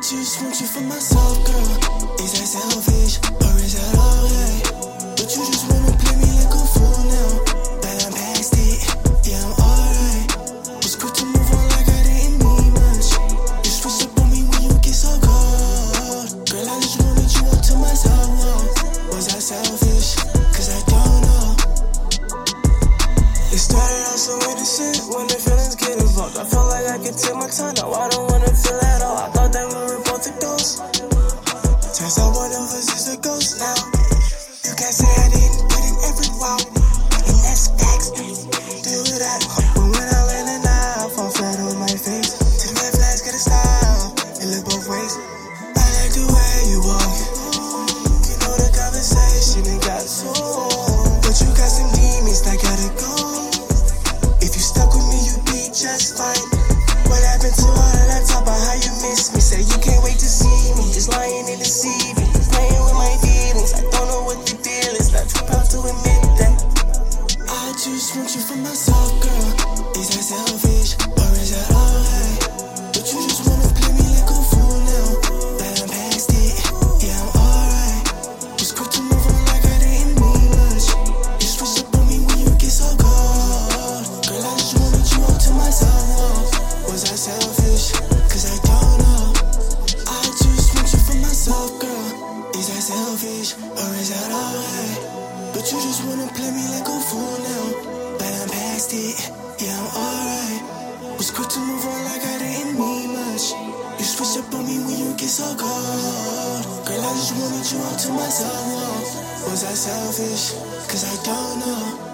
just want you for myself, girl. Is that selfish or is that alright? But you just wanna play me like a fool now. But I'm past it, yeah, I'm alright. It's good to move on like I didn't need much. You switch up on me when you get so cold. Girl, I just wanted you up to myself. Whoa. Was I selfish? Cause I don't know. It started out so innocent when the feelings get involved. I felt like I could take my time, now I don't wanna feel at all. I Turns out one of us is a ghost now. You can't say I didn't put in every wow. And that's facts. Do that. But when I land and I fall flat on my face. Take that flash, get a style. And look both ways. I like the way you walk. Just you for myself, girl. Is that selfish or is that alright? But you just wanna play me like a fool now. But I'm past it, yeah, I'm alright. It's good to move on like I didn't mean much. You switch up on me when you get so cold. Girl, I just wanted you up to myself. Was I selfish? Cause I don't know. I just want you for myself, girl. Is that selfish or is that alright? But you just wanna play me like a fool now. But I'm past it, yeah, I'm alright. Was quick to move on like I didn't mean much. You switch up on me when you get so cold. Girl, I just wanted you all to myself. Was I selfish? Cause I don't know.